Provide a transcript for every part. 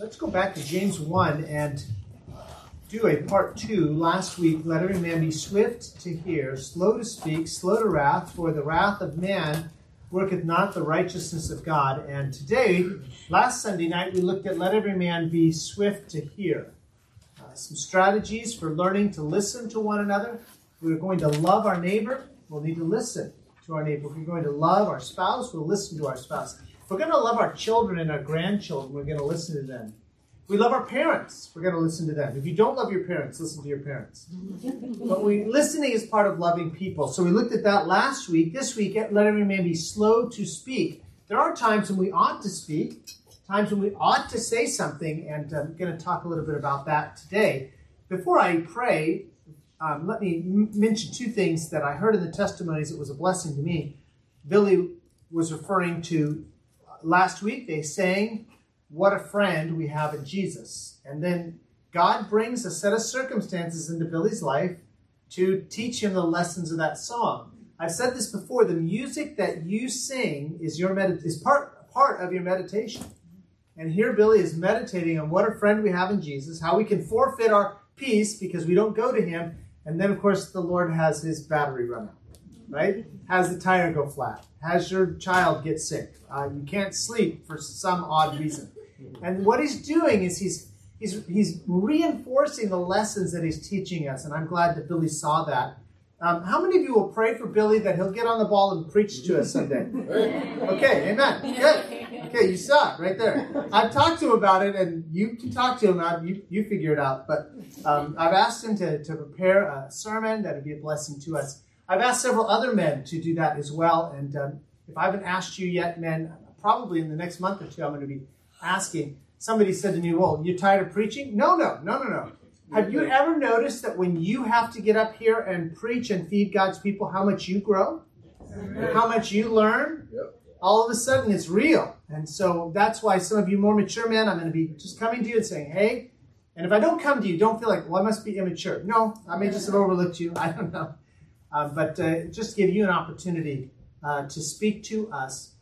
let's go back to James 1 and do a part two. Last week, let every man be swift to hear, slow to speak, slow to wrath, for the wrath of man worketh not the righteousness of God. And today, last Sunday night, we looked at let every man be swift to hear. Uh, some strategies for learning to listen to one another. We're going to love our neighbor. We'll need to listen to our neighbor. If we're going to love our spouse, we'll listen to our spouse. We're going to love our children and our grandchildren, we're going to listen to them. We love our parents. We're going to listen to them. If you don't love your parents, listen to your parents. but we listening is part of loving people. So we looked at that last week. This week, let every man be slow to speak. There are times when we ought to speak, times when we ought to say something, and I'm going to talk a little bit about that today. Before I pray, um, let me m- mention two things that I heard in the testimonies. It was a blessing to me. Billy was referring to last week. They sang what a friend we have in Jesus. And then God brings a set of circumstances into Billy's life to teach him the lessons of that song. I've said this before, the music that you sing is your med- is part part of your meditation. And here Billy is meditating on what a friend we have in Jesus, how we can forfeit our peace because we don't go to him, and then of course the Lord has his battery run out. Right? Has the tire go flat? Has your child get sick? Uh, you can't sleep for some odd reason. And what he's doing is he's he's he's reinforcing the lessons that he's teaching us, and I'm glad that Billy saw that. Um, how many of you will pray for Billy that he'll get on the ball and preach to us someday? Okay, amen. Good. Okay, you saw it right there. I've talked to him about it, and you can talk to him. Out, you, you figure it out. But um, I've asked him to, to prepare a sermon that would be a blessing to us. I've asked several other men to do that as well. And um, if I haven't asked you yet, men, probably in the next month or two, I'm going to be asking. Somebody said to me, Well, you're tired of preaching? No, no, no, no, no. Have you ever noticed that when you have to get up here and preach and feed God's people, how much you grow? How much you learn? All of a sudden, it's real. And so that's why some of you more mature men, I'm going to be just coming to you and saying, Hey, and if I don't come to you, don't feel like, well, I must be immature. No, I may just have overlooked you. I don't know. Uh, but uh, just give you an opportunity uh, to speak to us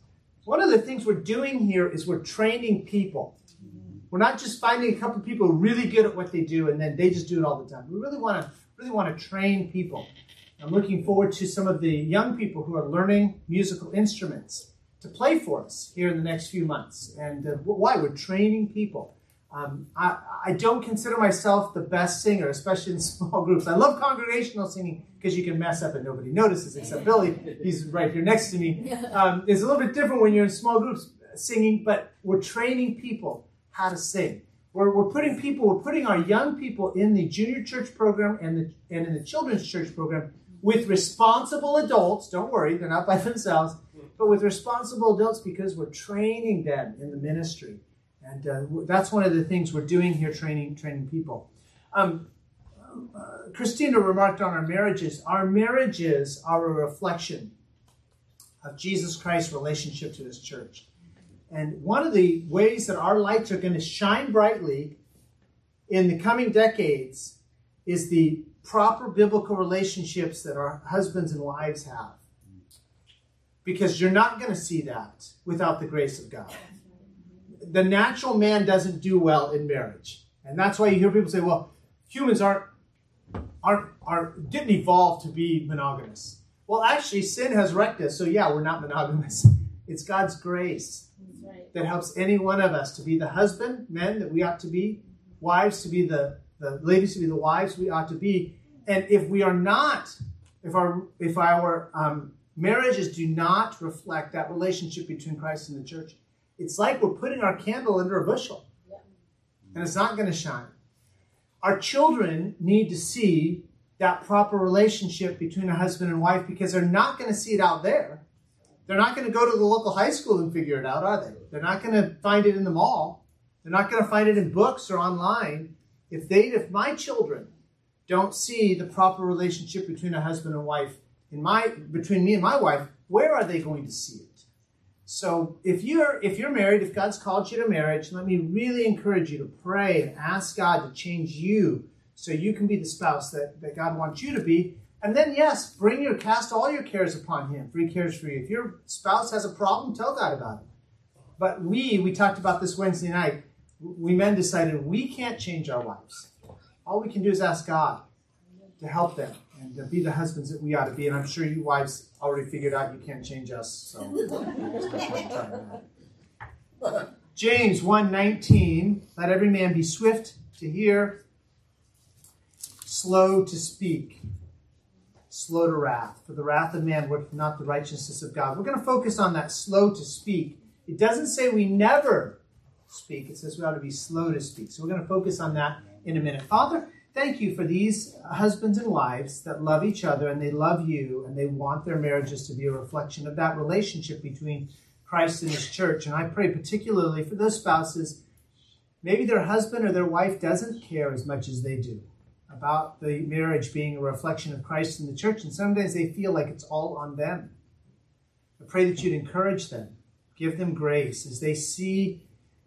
one of the things we're doing here is we're training people. We're not just finding a couple of people really good at what they do and then they just do it all the time. We really want to really want to train people. I'm looking forward to some of the young people who are learning musical instruments to play for us here in the next few months. And uh, why? We're training people. Um, I, I, don't consider myself the best singer, especially in small groups. I love congregational singing because you can mess up and nobody notices except Billy. He's right here next to me. Um, it's a little bit different when you're in small groups singing, but we're training people how to sing. We're, we're putting people, we're putting our young people in the junior church program and, the, and in the children's church program with responsible adults. Don't worry, they're not by themselves, but with responsible adults because we're training them in the ministry. And uh, that's one of the things we're doing here, training training people. Um, uh, Christina remarked on our marriages. Our marriages are a reflection of Jesus Christ's relationship to His church. And one of the ways that our lights are going to shine brightly in the coming decades is the proper biblical relationships that our husbands and wives have. Because you're not going to see that without the grace of God the natural man doesn't do well in marriage. And that's why you hear people say, well, humans aren't aren't aren't didn't evolve to be monogamous. Well, actually, sin has wrecked us, so yeah, we're not monogamous. It's God's grace right. that helps any one of us to be the husband, men that we ought to be, wives to be the, the ladies to be the wives we ought to be. And if we are not, if our if our um, marriages do not reflect that relationship between Christ and the church, it's like we're putting our candle under a bushel and it's not going to shine. Our children need to see that proper relationship between a husband and wife because they're not going to see it out there. They're not going to go to the local high school and figure it out, are they? They're not going to find it in the mall. They're not going to find it in books or online. If they, if my children don't see the proper relationship between a husband and wife in my between me and my wife, where are they going to see it? So if you're if you're married, if God's called you to marriage, let me really encourage you to pray and ask God to change you so you can be the spouse that, that God wants you to be. And then yes, bring your cast all your cares upon him, for he cares for you. If your spouse has a problem, tell God about it. But we, we talked about this Wednesday night, we men decided we can't change our wives. All we can do is ask God to help them to be the husbands that we ought to be. And I'm sure you wives already figured out you can't change us. So James 1:19, let every man be swift to hear, slow to speak, slow to wrath. For the wrath of man worketh not the righteousness of God. We're going to focus on that slow to speak. It doesn't say we never speak. It says we ought to be slow to speak. So we're going to focus on that in a minute. Father, thank you for these husbands and wives that love each other and they love you and they want their marriages to be a reflection of that relationship between Christ and his church. And I pray particularly for those spouses, maybe their husband or their wife doesn't care as much as they do about the marriage being a reflection of Christ and the church. And sometimes they feel like it's all on them. I pray that you'd encourage them, give them grace as they see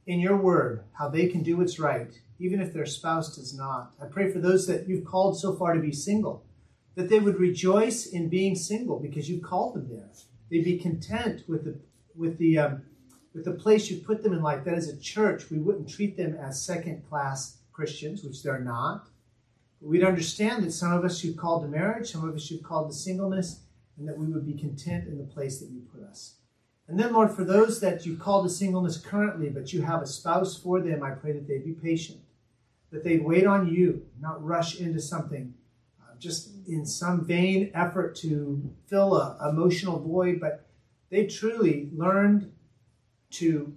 in your word how they can do what's right, even if their spouse does not. I pray for those that you've called so far to be single, that they would rejoice in being single because you've called them there. They'd be content with the with the um, with the place you put them in life. That is a church. We wouldn't treat them as second class Christians, which they're not. But we'd understand that some of us you've called to marriage, some of us you've called to singleness, and that we would be content in the place that you put us. And then, Lord, for those that you've called to singleness currently, but you have a spouse for them, I pray that they'd be patient, that they'd wait on you, not rush into something uh, just in some vain effort to fill a emotional void, but they truly learned to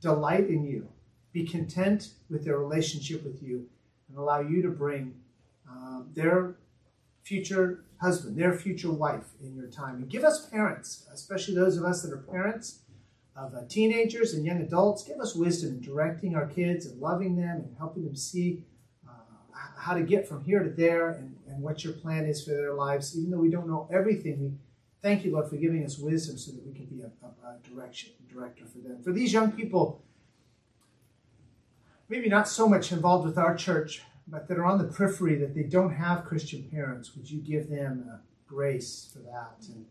delight in you, be content with their relationship with you, and allow you to bring um, their future husband, their future wife in your time. And give us parents, especially those of us that are parents of uh, teenagers and young adults, give us wisdom in directing our kids and loving them and helping them see uh, how to get from here to there and, and what your plan is for their lives. Even though we don't know everything, we Thank you, Lord, for giving us wisdom so that we can be a, a, a direction director for them. For these young people, maybe not so much involved with our church, but that are on the periphery, that they don't have Christian parents, would you give them uh, grace for that and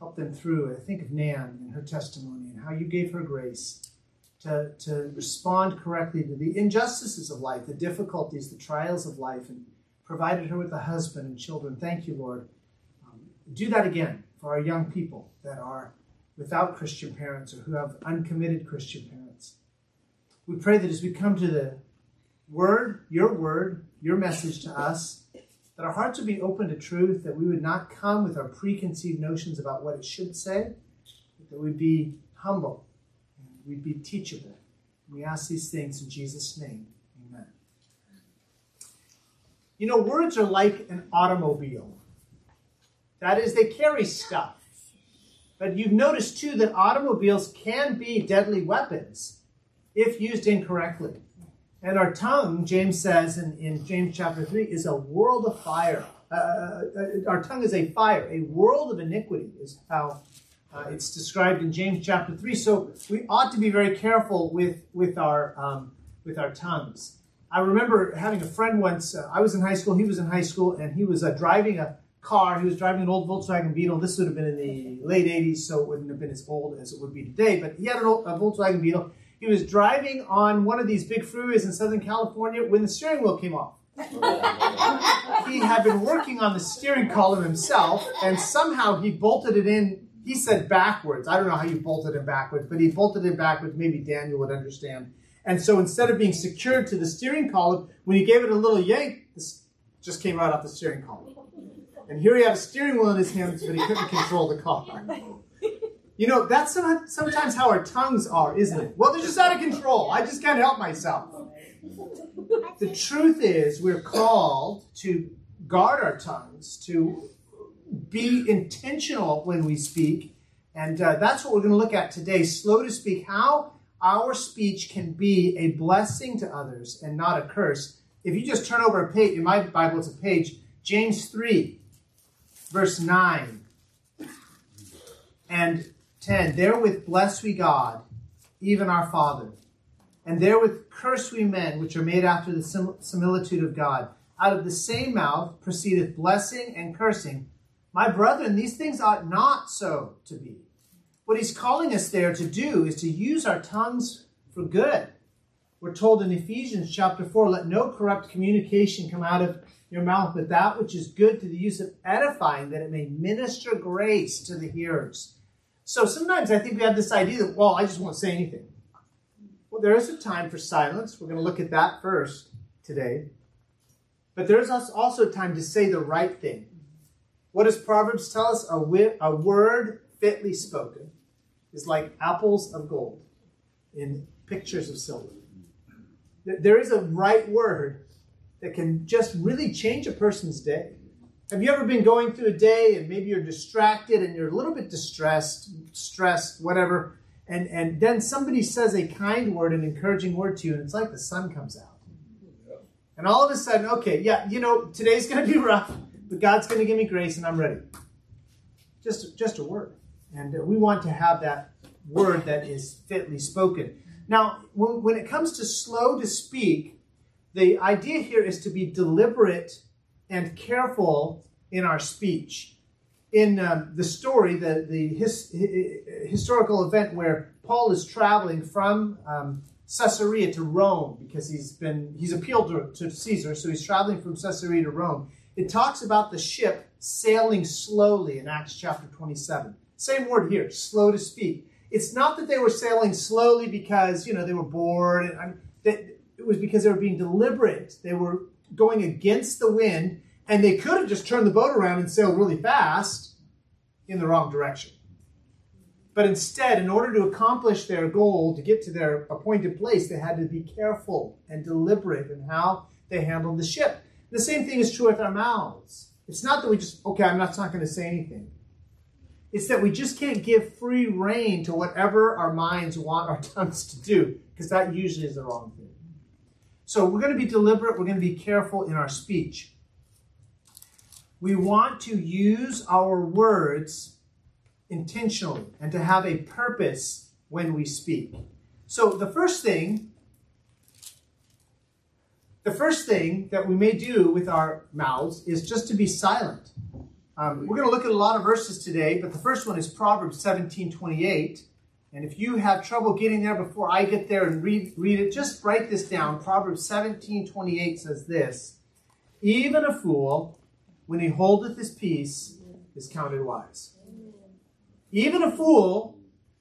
help them through? I think of Nan and her testimony and how you gave her grace to, to respond correctly to the injustices of life, the difficulties, the trials of life, and provided her with a husband and children. Thank you, Lord. Um, do that again for our young people that are without Christian parents or who have uncommitted Christian parents. We pray that as we come to the word, your word, your message to us, that our hearts would be open to truth, that we would not come with our preconceived notions about what it should say, that we'd be humble we'd be teachable. We ask these things in Jesus' name. Amen. You know, words are like an automobile. That is, they carry stuff. But you've noticed too that automobiles can be deadly weapons if used incorrectly. And our tongue, James says in, in James chapter 3, is a world of fire. Uh, uh, uh, our tongue is a fire, a world of iniquity, is how uh, it's described in James chapter 3. So we ought to be very careful with, with, our, um, with our tongues. I remember having a friend once, uh, I was in high school, he was in high school, and he was uh, driving a, car. He was driving an old Volkswagen Beetle. This would have been in the late 80s, so it wouldn't have been as old as it would be today. But he had an old, a Volkswagen Beetle. He was driving on one of these big freeways in Southern California when the steering wheel came off. he had been working on the steering column himself, and somehow he bolted it in. He said backwards. I don't know how you bolted it backwards, but he bolted it backwards. Maybe Daniel would understand. And so instead of being secured to the steering column, when he gave it a little yank, this just came right off the steering column. And here he had a steering wheel in his hands, but he couldn't control the car. You know, that's sometimes how our tongues are, isn't it? Well, they're just out of control. I just can't help myself. The truth is, we're called to guard our tongues, to be intentional when we speak. And uh, that's what we're going to look at today slow to speak, how our speech can be a blessing to others and not a curse. If you just turn over a page, in my Bible, it's a page, James 3 verse 9 and 10. Therewith bless we God, even our Father, and therewith curse we men, which are made after the similitude of God. Out of the same mouth proceedeth blessing and cursing. My brethren, these things ought not so to be. What he's calling us there to do is to use our tongues for good, We're told in Ephesians chapter 4 let no corrupt communication come out of your mouth, but that which is good to the use of edifying, that it may minister grace to the hearers. So sometimes I think we have this idea that, well, I just won't say anything. Well, there is a time for silence. We're going to look at that first today. But there's also time to say the right thing. What does Proverbs tell us? A, wi- a word fitly spoken is like apples of gold in pictures of silver. There is a right word that can just really change a person's day. Have you ever been going through a day and maybe you're distracted and you're a little bit distressed, stressed, whatever, and, and then somebody says a kind word, an encouraging word to you, and it's like the sun comes out. And all of a sudden, okay, yeah, you know, today's going to be rough, but God's going to give me grace and I'm ready. Just, just a word. And uh, we want to have that word that is fitly spoken. Now, when, when it comes to slow to speak, the idea here is to be deliberate and careful in our speech. In um, the story, the, the his, historical event where Paul is traveling from um, Caesarea to Rome because he's been he's appealed to, to Caesar, so he's traveling from Caesarea to Rome. It talks about the ship sailing slowly in Acts chapter 27. Same word here, slow to speak. It's not that they were sailing slowly because you know they were bored. And, it was because they were being deliberate. They were going against the wind, and they could have just turned the boat around and sailed really fast in the wrong direction. But instead, in order to accomplish their goal, to get to their appointed place, they had to be careful and deliberate in how they handled the ship. The same thing is true with our mouths. It's not that we just, okay, I'm not, not going to say anything. It's that we just can't give free rein to whatever our minds want our tongues to do, because that usually is the wrong thing. So we're going to be deliberate, we're going to be careful in our speech. We want to use our words intentionally and to have a purpose when we speak. So the first thing the first thing that we may do with our mouths is just to be silent. Um, we're going to look at a lot of verses today, but the first one is Proverbs 17 28. And if you have trouble getting there before I get there and read, read it, just write this down. Proverbs 17 28 says this Even a fool, when he holdeth his peace, is counted wise. Even a fool,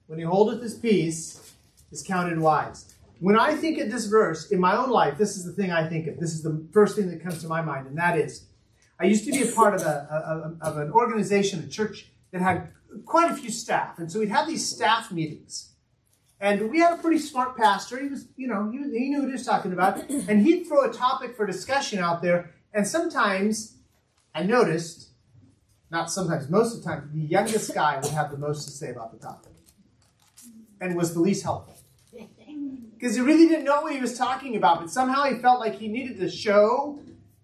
when he holdeth his peace, is counted wise. When I think of this verse in my own life, this is the thing I think of. This is the first thing that comes to my mind, and that is I used to be a part of, a, a of an organization, a church that had quite a few staff. And so we'd have these staff meetings. And we had a pretty smart pastor. He was, you know, he, he knew what he was talking about. And he'd throw a topic for discussion out there. And sometimes I noticed, not sometimes, most of the time, the youngest guy would have the most to say about the topic and was the least helpful. Because he really didn't know what he was talking about, but somehow he felt like he needed to show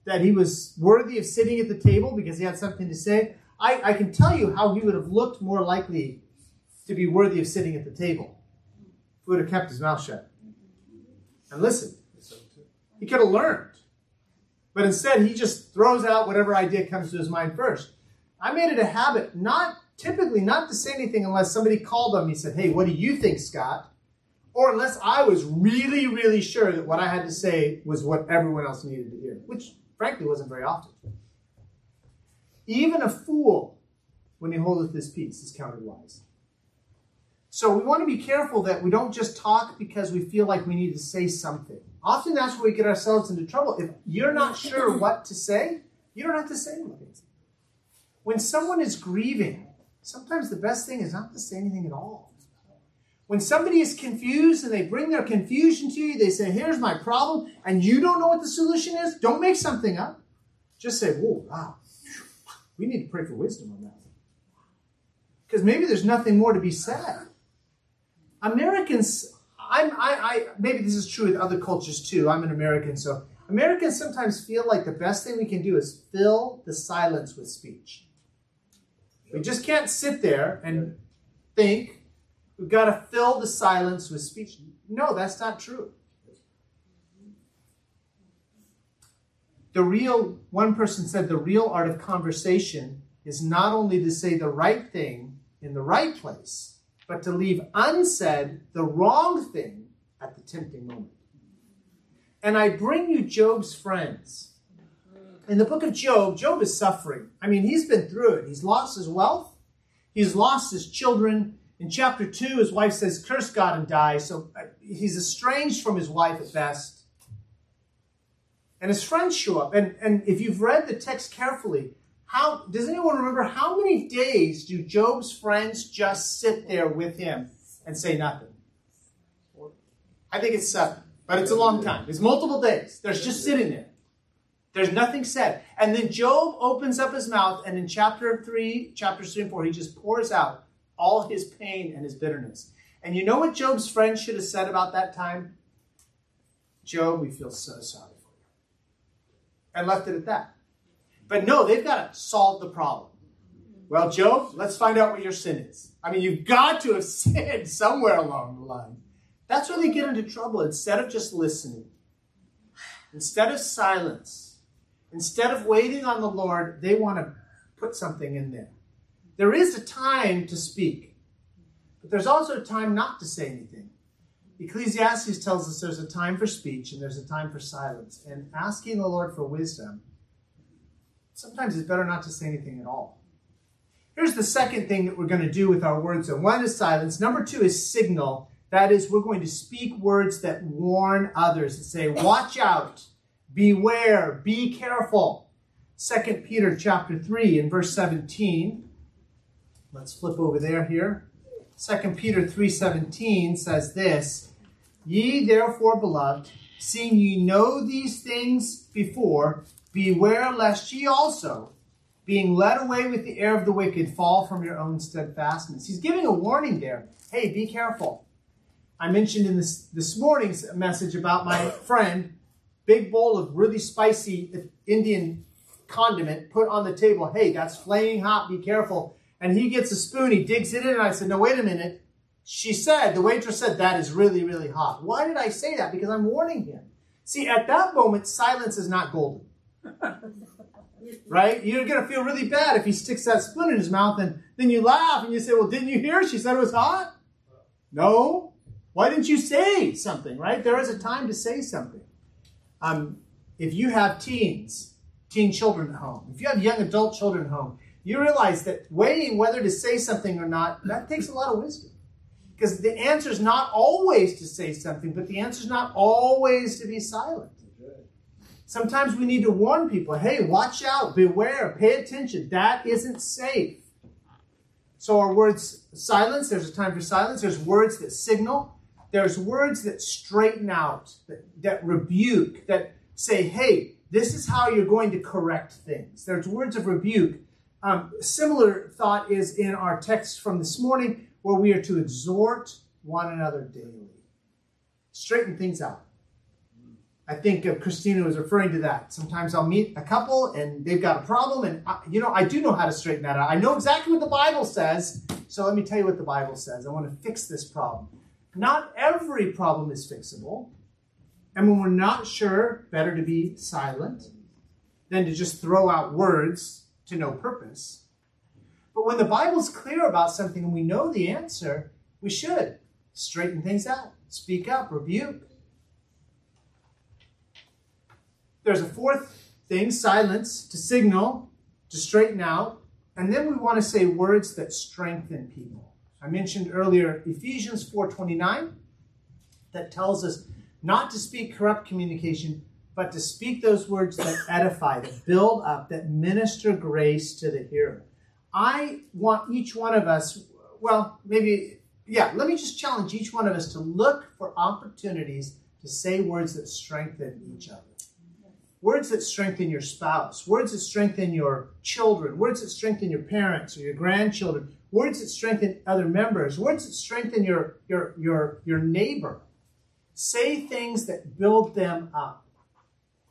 that he was worthy of sitting at the table because he had something to say. I, I can tell you how he would have looked more likely to be worthy of sitting at the table. If he would have kept his mouth shut and listened. He could have learned. But instead, he just throws out whatever idea comes to his mind first. I made it a habit, not typically not to say anything unless somebody called on me and said, Hey, what do you think, Scott? Or unless I was really, really sure that what I had to say was what everyone else needed to hear, which frankly wasn't very often. Even a fool, when he holdeth his peace, is counted wise. So we want to be careful that we don't just talk because we feel like we need to say something. Often that's where we get ourselves into trouble. If you're not sure what to say, you don't have to say anything. When someone is grieving, sometimes the best thing is not to say anything at all. When somebody is confused and they bring their confusion to you, they say, Here's my problem, and you don't know what the solution is, don't make something up. Just say, Whoa, wow, we need to pray for wisdom on that. Because maybe there's nothing more to be said. Americans, I'm, I, I, maybe this is true with other cultures too. I'm an American, so Americans sometimes feel like the best thing we can do is fill the silence with speech. We just can't sit there and think. We've got to fill the silence with speech. No, that's not true. The real, one person said, the real art of conversation is not only to say the right thing in the right place, but to leave unsaid the wrong thing at the tempting moment. and I bring you Job's friends. In the book of Job, Job is suffering. I mean, he's been through it. He's lost his wealth, he's lost his children. In chapter 2, his wife says, Curse God and die. So uh, he's estranged from his wife at best. And his friends show up. And, and if you've read the text carefully, how does anyone remember how many days do Job's friends just sit there with him and say nothing? I think it's seven, but it's a long time. It's multiple days. They're just sitting there. There's nothing said. And then Job opens up his mouth, and in chapter 3, chapters 3 and 4, he just pours out all his pain and his bitterness. And you know what Job's friends should have said about that time? Job, we feel so sorry. And left it at that. But no, they've got to solve the problem. Well, Job, let's find out what your sin is. I mean, you've got to have sinned somewhere along the line. That's where they get into trouble. Instead of just listening, instead of silence, instead of waiting on the Lord, they want to put something in there. There is a time to speak, but there's also a time not to say anything. Ecclesiastes tells us there's a time for speech and there's a time for silence. And asking the Lord for wisdom, sometimes it's better not to say anything at all. Here's the second thing that we're going to do with our words. And one is silence. Number two is signal. That is, we're going to speak words that warn others, that say, watch out, beware, be careful. 2 Peter chapter 3 and verse 17. Let's flip over there here. 2 Peter 3:17 says this, Ye therefore, beloved, seeing ye know these things before, beware lest ye also, being led away with the air of the wicked, fall from your own steadfastness. He's giving a warning there. Hey, be careful. I mentioned in this, this morning's message about my friend, big bowl of really spicy Indian condiment put on the table. Hey, that's flaming hot, be careful. And he gets a spoon, he digs it in, and I said, no, wait a minute. She said, the waitress said, that is really, really hot. Why did I say that? Because I'm warning him. See, at that moment, silence is not golden. right? You're going to feel really bad if he sticks that spoon in his mouth and then you laugh and you say, well, didn't you hear? She said it was hot. No. Why didn't you say something, right? There is a time to say something. Um, if you have teens, teen children at home, if you have young adult children at home, you realize that weighing whether to say something or not, that takes a lot of wisdom. Because the answer is not always to say something, but the answer is not always to be silent. Sometimes we need to warn people hey, watch out, beware, pay attention. That isn't safe. So, our words silence, there's a time for silence. There's words that signal. There's words that straighten out, that, that rebuke, that say, hey, this is how you're going to correct things. There's words of rebuke. Um, similar thought is in our text from this morning, where we are to exhort one another daily. Straighten things out. I think Christina was referring to that. Sometimes I'll meet a couple and they've got a problem, and I, you know I do know how to straighten that out. I know exactly what the Bible says, so let me tell you what the Bible says. I want to fix this problem. Not every problem is fixable. And when we're not sure, better to be silent than to just throw out words to no purpose. But when the Bible's clear about something and we know the answer, we should straighten things out, speak up, rebuke. There's a fourth thing silence to signal, to straighten out. And then we want to say words that strengthen people. I mentioned earlier Ephesians 4:29 that tells us not to speak corrupt communication, but to speak those words that edify, that build up, that minister grace to the hearer. I want each one of us, well, maybe, yeah, let me just challenge each one of us to look for opportunities to say words that strengthen each other. Words that strengthen your spouse, words that strengthen your children, words that strengthen your parents or your grandchildren, words that strengthen other members, words that strengthen your, your, your, your neighbor. Say things that build them up.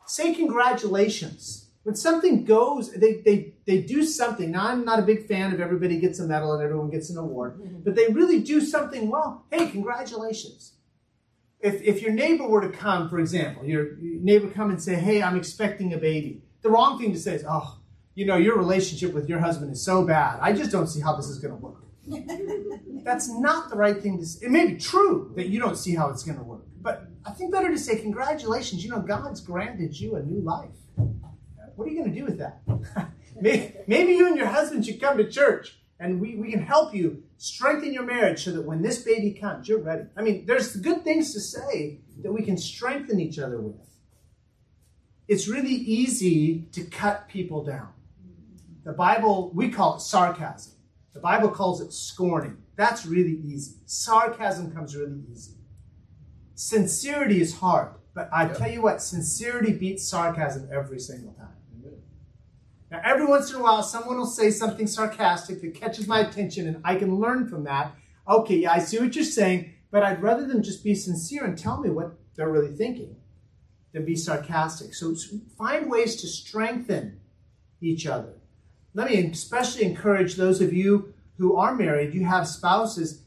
Say congratulations. When something goes, they, they, they do something. Now, I'm not a big fan of everybody gets a medal and everyone gets an award, mm-hmm. but they really do something well. Hey, congratulations. If, if your neighbor were to come, for example, your, your neighbor come and say, hey, I'm expecting a baby. The wrong thing to say is, oh, you know, your relationship with your husband is so bad. I just don't see how this is going to work. That's not the right thing to say. It may be true that you don't see how it's going to work, but I think better to say, congratulations, you know, God's granted you a new life. What are you going to do with that? maybe, you and your husband should come to church and we, we can help you strengthen your marriage so that when this baby comes, you're ready. I mean, there's good things to say that we can strengthen each other with. It's really easy to cut people down. The Bible, we call it sarcasm. The Bible calls it scorning. That's really easy. Sarcasm comes really easy. Sincerity is hard, but I tell you what, sincerity beats sarcasm every single time. Now, every once in a while, someone will say something sarcastic that catches my attention, and I can learn from that. Okay, yeah, I see what you're saying, but I'd rather them just be sincere and tell me what they're really thinking than be sarcastic. So find ways to strengthen each other. Let me especially encourage those of you who are married, you have spouses,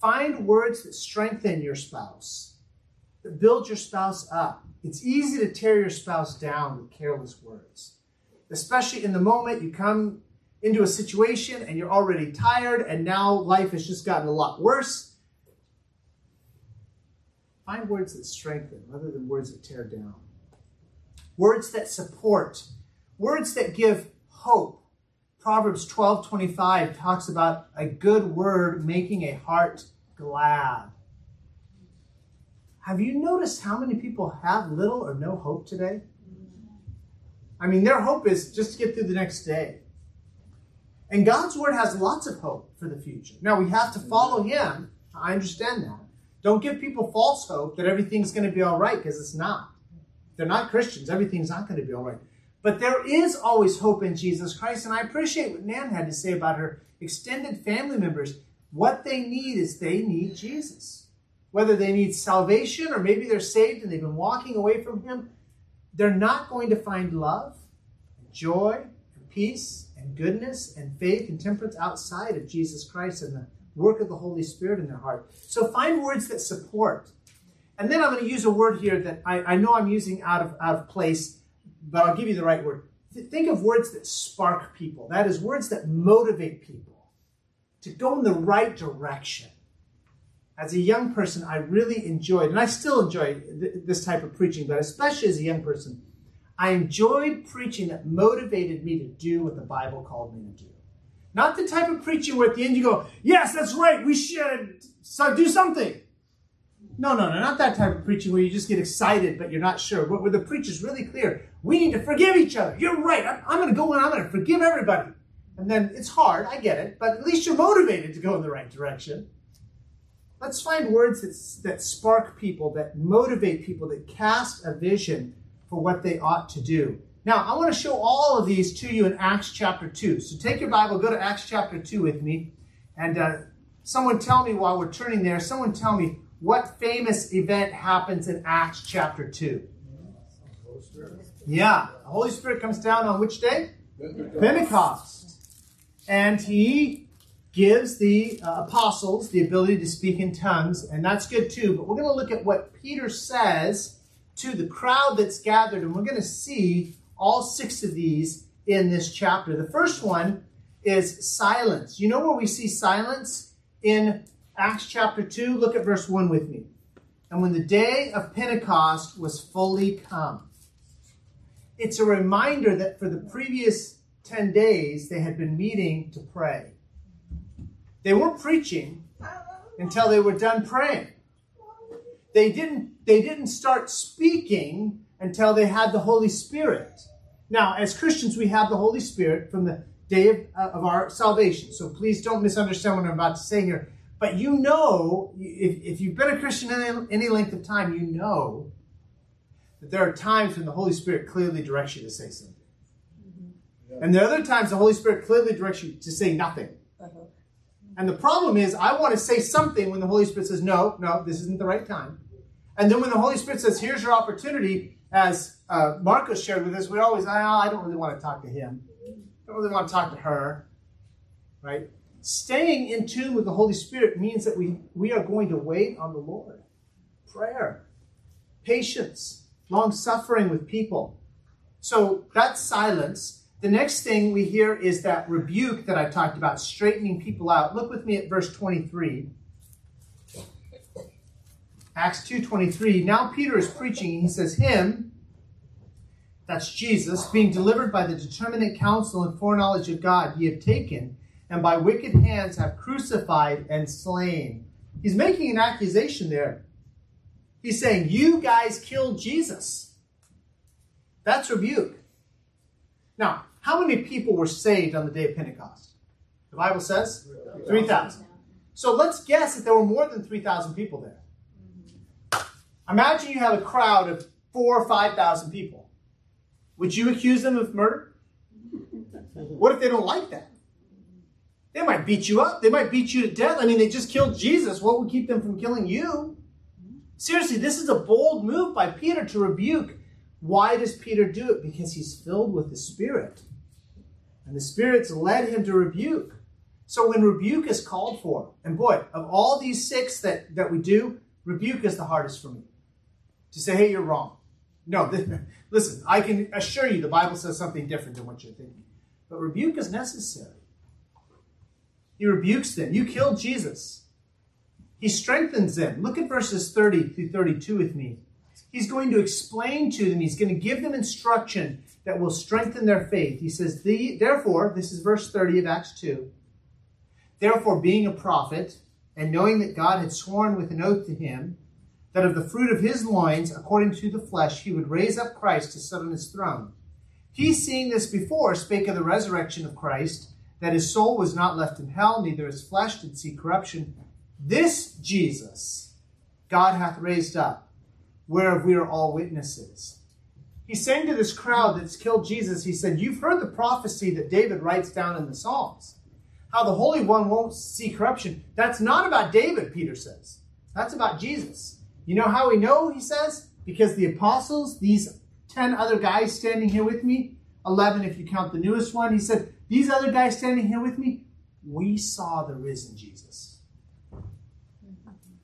find words that strengthen your spouse, build your spouse up. It's easy to tear your spouse down with careless words especially in the moment you come into a situation and you're already tired and now life has just gotten a lot worse. Find words that strengthen rather than words that tear down. Words that support. Words that give hope. Proverbs 12:25 talks about a good word making a heart glad. Have you noticed how many people have little or no hope today? I mean, their hope is just to get through the next day. And God's word has lots of hope for the future. Now, we have to follow Him. I understand that. Don't give people false hope that everything's going to be all right because it's not. They're not Christians, everything's not going to be all right. But there is always hope in Jesus Christ. And I appreciate what Nan had to say about her extended family members. What they need is they need Jesus. Whether they need salvation or maybe they're saved and they've been walking away from Him, they're not going to find love, and joy, and peace, and goodness, and faith and temperance outside of Jesus Christ and the work of the Holy Spirit in their heart. So find words that support. And then I'm going to use a word here that I, I know I'm using out of, out of place, but I'll give you the right word. Think of words that spark people. That is, words that motivate people to go in the right direction as a young person, I really enjoyed, and I still enjoy th- this type of preaching, but especially as a young person, I enjoyed preaching that motivated me to do what the Bible called me to do. Not the type of preaching where at the end you go, yes, that's right, we should so do something. No, no, no, not that type of preaching where you just get excited, but you're not sure. Where the preacher's really clear. We need to forgive each other. You're right. I'm, I'm going to go and I'm going to forgive everybody. And then it's hard, I get it, but at least you're motivated to go in the right direction. Let's find words that, that spark people, that motivate people, that cast a vision for what they ought to do. Now, I want to show all of these to you in Acts chapter 2. So take your Bible, go to Acts chapter 2 with me, and uh, someone tell me while we're turning there, someone tell me what famous event happens in Acts chapter 2. Yeah, the Holy Spirit comes down on which day? Pentecost. Pentecost. And he gives the uh, apostles the ability to speak in tongues, and that's good too. But we're going to look at what Peter says to the crowd that's gathered, and we're going to see all six of these in this chapter. The first one is silence. You know where we see silence in Acts chapter 2? Look at verse 1 with me. And when the day of Pentecost was fully come, it's a reminder that for the previous 10 days they had been meeting to pray. They weren't preaching until they were done praying. They didn't, they didn't start speaking until they had the Holy Spirit. Now, as Christians, we have the Holy Spirit from the day of, uh, of our salvation. So please don't misunderstand what I'm about to say here. But you know, if, if you've been a Christian any, any length of time, you know that there are times when the Holy Spirit clearly directs you to say something. And there are other times the Holy Spirit clearly directs you to say nothing. And the problem is, I want to say something when the Holy Spirit says, no, no, this isn't the right time. And then when the Holy Spirit says, here's your opportunity, as uh, shared with us, we always, oh, I don't really want to talk to him. I don't really want to talk to her. Right? Staying in tune with the Holy Spirit means that we, we are going to wait on the Lord. Prayer, patience, long suffering with people. So that's silence. The next thing we hear is that rebuke that I talked about, straightening people out. Look with me at verse 23. Acts 2.23, now Peter is preaching, he says, Him, that's Jesus, being delivered by the determinate counsel and foreknowledge of God, ye have taken, and by wicked hands have crucified and slain. He's making an accusation there. He's saying, You guys killed Jesus. That's rebuke. Now, how many people were saved on the day of Pentecost? The Bible says 3,000. So let's guess that there were more than 3,000 people there. Imagine you have a crowd of four or 5,000 people. Would you accuse them of murder? What if they don't like that? They might beat you up. They might beat you to death. I mean, they just killed Jesus. What would keep them from killing you? Seriously, this is a bold move by Peter to rebuke. Why does Peter do it? Because he's filled with the Spirit. And the Spirit's led him to rebuke. So when rebuke is called for, and boy, of all these six that, that we do, rebuke is the hardest for me. To say, hey, you're wrong. No, listen, I can assure you the Bible says something different than what you're thinking. But rebuke is necessary. He rebukes them. You killed Jesus. He strengthens them. Look at verses 30 through 32 with me. He's going to explain to them, he's going to give them instruction that will strengthen their faith. He says, Therefore, this is verse 30 of Acts 2. Therefore, being a prophet, and knowing that God had sworn with an oath to him, that of the fruit of his loins, according to the flesh, he would raise up Christ to sit on his throne. He, seeing this before, spake of the resurrection of Christ, that his soul was not left in hell, neither his flesh did see corruption. This Jesus God hath raised up, whereof we are all witnesses. He's saying to this crowd that's killed Jesus, he said, You've heard the prophecy that David writes down in the Psalms how the Holy One won't see corruption. That's not about David, Peter says. That's about Jesus. You know how we know, he says? Because the apostles, these 10 other guys standing here with me, 11 if you count the newest one, he said, These other guys standing here with me, we saw the risen Jesus.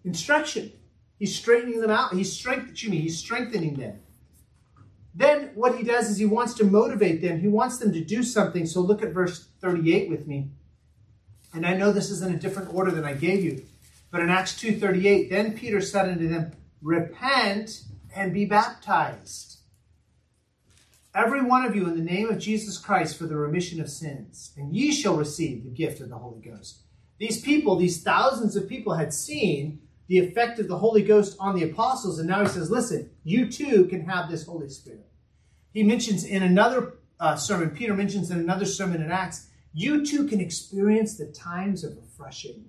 Instruction. He's straightening them out. He's strengthening me. He's strengthening them. Then what he does is he wants to motivate them. He wants them to do something. So look at verse 38 with me. And I know this is in a different order than I gave you. But in Acts 2:38, then Peter said unto them, Repent and be baptized. Every one of you in the name of Jesus Christ for the remission of sins, and ye shall receive the gift of the Holy Ghost. These people, these thousands of people, had seen the effect of the Holy Ghost on the apostles, and now he says, Listen, you too can have this Holy Spirit. He mentions in another uh, sermon, Peter mentions in another sermon in Acts, you too can experience the times of refreshing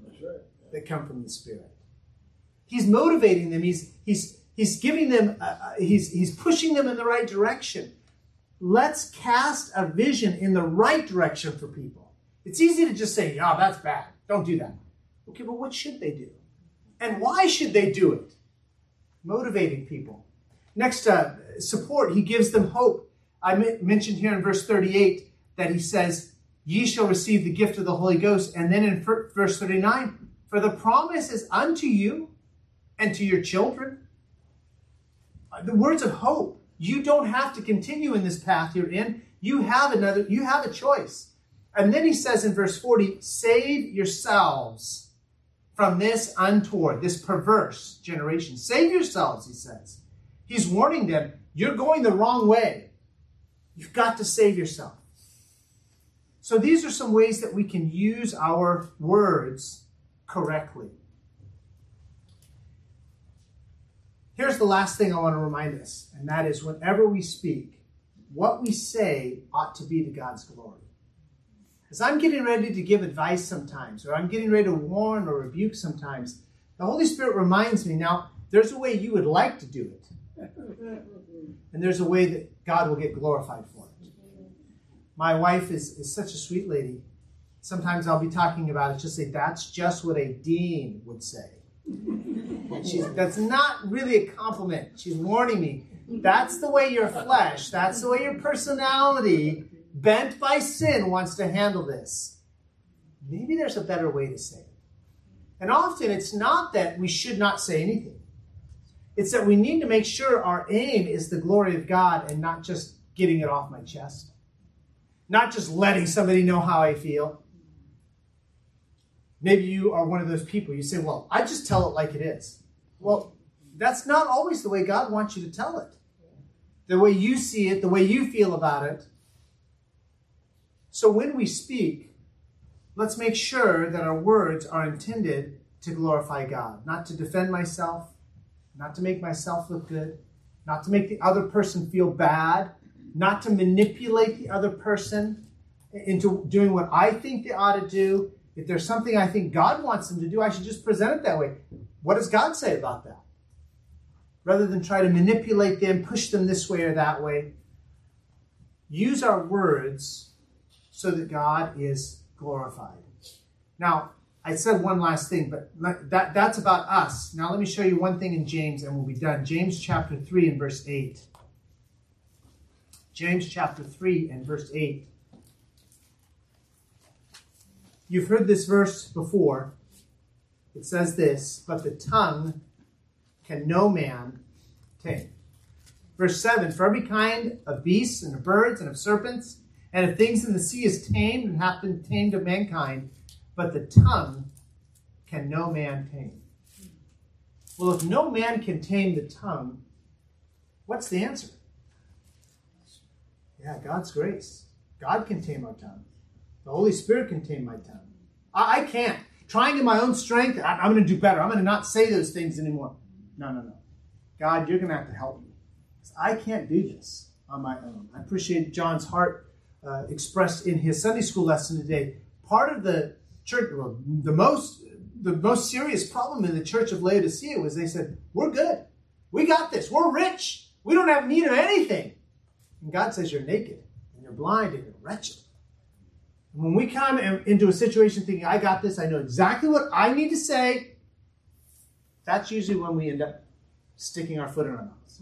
that come from the Spirit. He's motivating them. He's he's he's giving them. Uh, uh, he's he's pushing them in the right direction. Let's cast a vision in the right direction for people. It's easy to just say, "Oh, that's bad. Don't do that." Okay, but what should they do? And why should they do it? Motivating people. Next, uh, support. He gives them hope. I mentioned here in verse 38 that he says, ye shall receive the gift of the Holy Ghost. And then in verse 39, for the promise is unto you and to your children. The words of hope. You don't have to continue in this path you're in. You have another, you have a choice. And then he says in verse 40, save yourselves from this untoward, this perverse generation. Save yourselves, he says. He's warning them, you're going the wrong way. You've got to save yourself. So these are some ways that we can use our words correctly. Here's the last thing I want to remind us, and that is whenever we speak, what we say ought to be to God's glory. As I'm getting ready to give advice sometimes, or I'm getting ready to warn or rebuke sometimes, the Holy Spirit reminds me now, there's a way you would like to do it, and there's a way that God will get glorified for it my wife is, is such a sweet lady. Sometimes I'll be talking about it, she'll say, That's just what a dean would say. She's, that's not really a compliment. She's warning me. That's the way your flesh, that's the way your personality, bent by sin, wants to handle this. Maybe there's a better way to say it. And often it's not that we should not say anything, it's that we need to make sure our aim is the glory of God and not just getting it off my chest not just letting somebody know how I feel. Maybe you are one of those people. You say, Well, I just tell it like it is. Well, that's not always the way God wants you to tell it. The way you see it, the way you feel about it. So when we speak, let's make sure that our words are intended to glorify God, not to defend myself, not to make myself look good, not to make the other person feel bad, not to manipulate the other person into doing what I think they ought to do. If there's something I think God wants them to do, I should just present it that way. What does God say about that? Rather than try to manipulate them, push them this way or that way, use our words so that God is glorified. Now, I said one last thing, but that, that's about us. Now, let me show you one thing in James and we'll be done. James chapter 3 and verse 8. James chapter 3 and verse 8. You've heard this verse before. It says this, but the tongue can no man tame. Verse 7 For every kind of beasts and of birds and of serpents and of things in the sea is tamed and hath been tamed of mankind, but the tongue can no man tame. Well, if no man can tame the tongue, what's the answer? Yeah, God's grace. God can tame our tongue. The Holy Spirit can tame my tongue. I, I can't. Trying in my own strength, I, I'm going to do better. I'm going to not say those things anymore. No, no, no. God, you're going to have to help me. I can't do this on my own. I appreciate John's heart uh, expressed in his Sunday school lesson today. Part of the church, well, the most the most serious problem in the church of Laodicea was they said, "We're good, we got this, we're rich, we don't have need of anything." And God says, "You're naked, and you're blind, and you're wretched." When we come into a situation thinking, I got this, I know exactly what I need to say, that's usually when we end up sticking our foot in our mouths.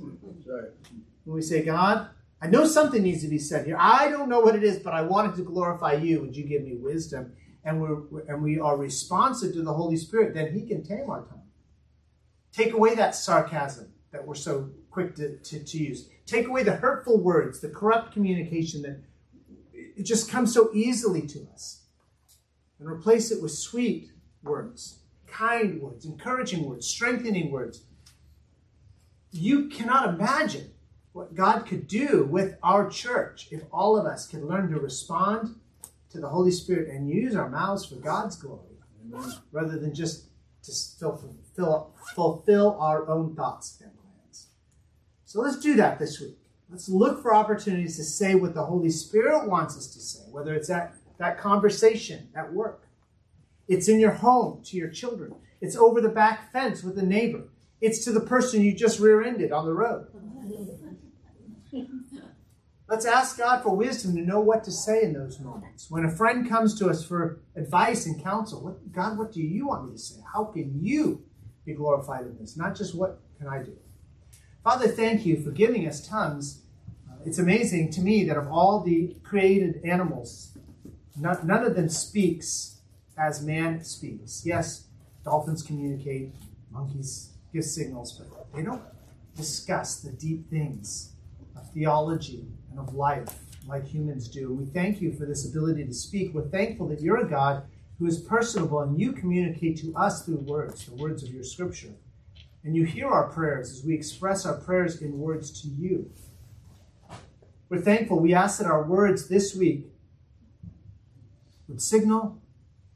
When we say, God, I know something needs to be said here. I don't know what it is, but I wanted to glorify you. Would you give me wisdom? And, we're, and we are responsive to the Holy Spirit, then He can tame our tongue. Take away that sarcasm that we're so quick to, to, to use. Take away the hurtful words, the corrupt communication that it just comes so easily to us. And replace it with sweet words, kind words, encouraging words, strengthening words. You cannot imagine what God could do with our church if all of us could learn to respond to the Holy Spirit and use our mouths for God's glory Amen. rather than just to fulfill, fulfill our own thoughts and plans. So let's do that this week. Let's look for opportunities to say what the Holy Spirit wants us to say, whether it's at that conversation at work, it's in your home to your children, it's over the back fence with a neighbor, it's to the person you just rear ended on the road. Mm-hmm. Let's ask God for wisdom to know what to say in those moments. When a friend comes to us for advice and counsel, what, God, what do you want me to say? How can you be glorified in this? Not just what can I do? Father, thank you for giving us tongues. Uh, it's amazing to me that of all the created animals, not, none of them speaks as man speaks. Yes, dolphins communicate, monkeys give signals, but they don't discuss the deep things of theology and of life like humans do. We thank you for this ability to speak. We're thankful that you're a God who is personable and you communicate to us through words, the words of your scripture. And you hear our prayers as we express our prayers in words to you. We're thankful. We ask that our words this week would signal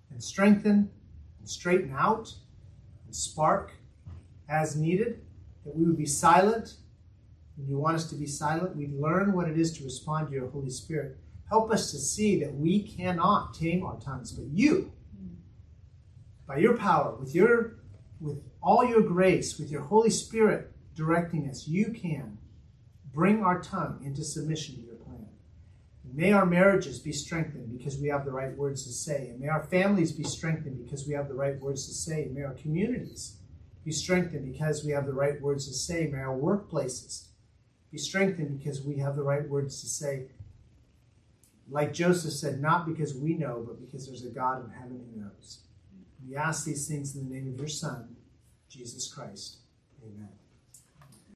and strengthen and straighten out and spark as needed, that we would be silent you want us to be silent. We'd learn what it is to respond to your Holy Spirit. Help us to see that we cannot tame our tongues, but you, by your power, with your with all your grace, with your Holy Spirit directing us, you can bring our tongue into submission to your plan. And may our marriages be strengthened because we have the right words to say. And may our families be strengthened because we have the right words to say. And may our communities be strengthened because we have the right words to say. May our workplaces be strengthened because we have the right words to say. Like Joseph said, not because we know, but because there's a God in heaven who knows. We ask these things in the name of your Son, Jesus Christ. Amen.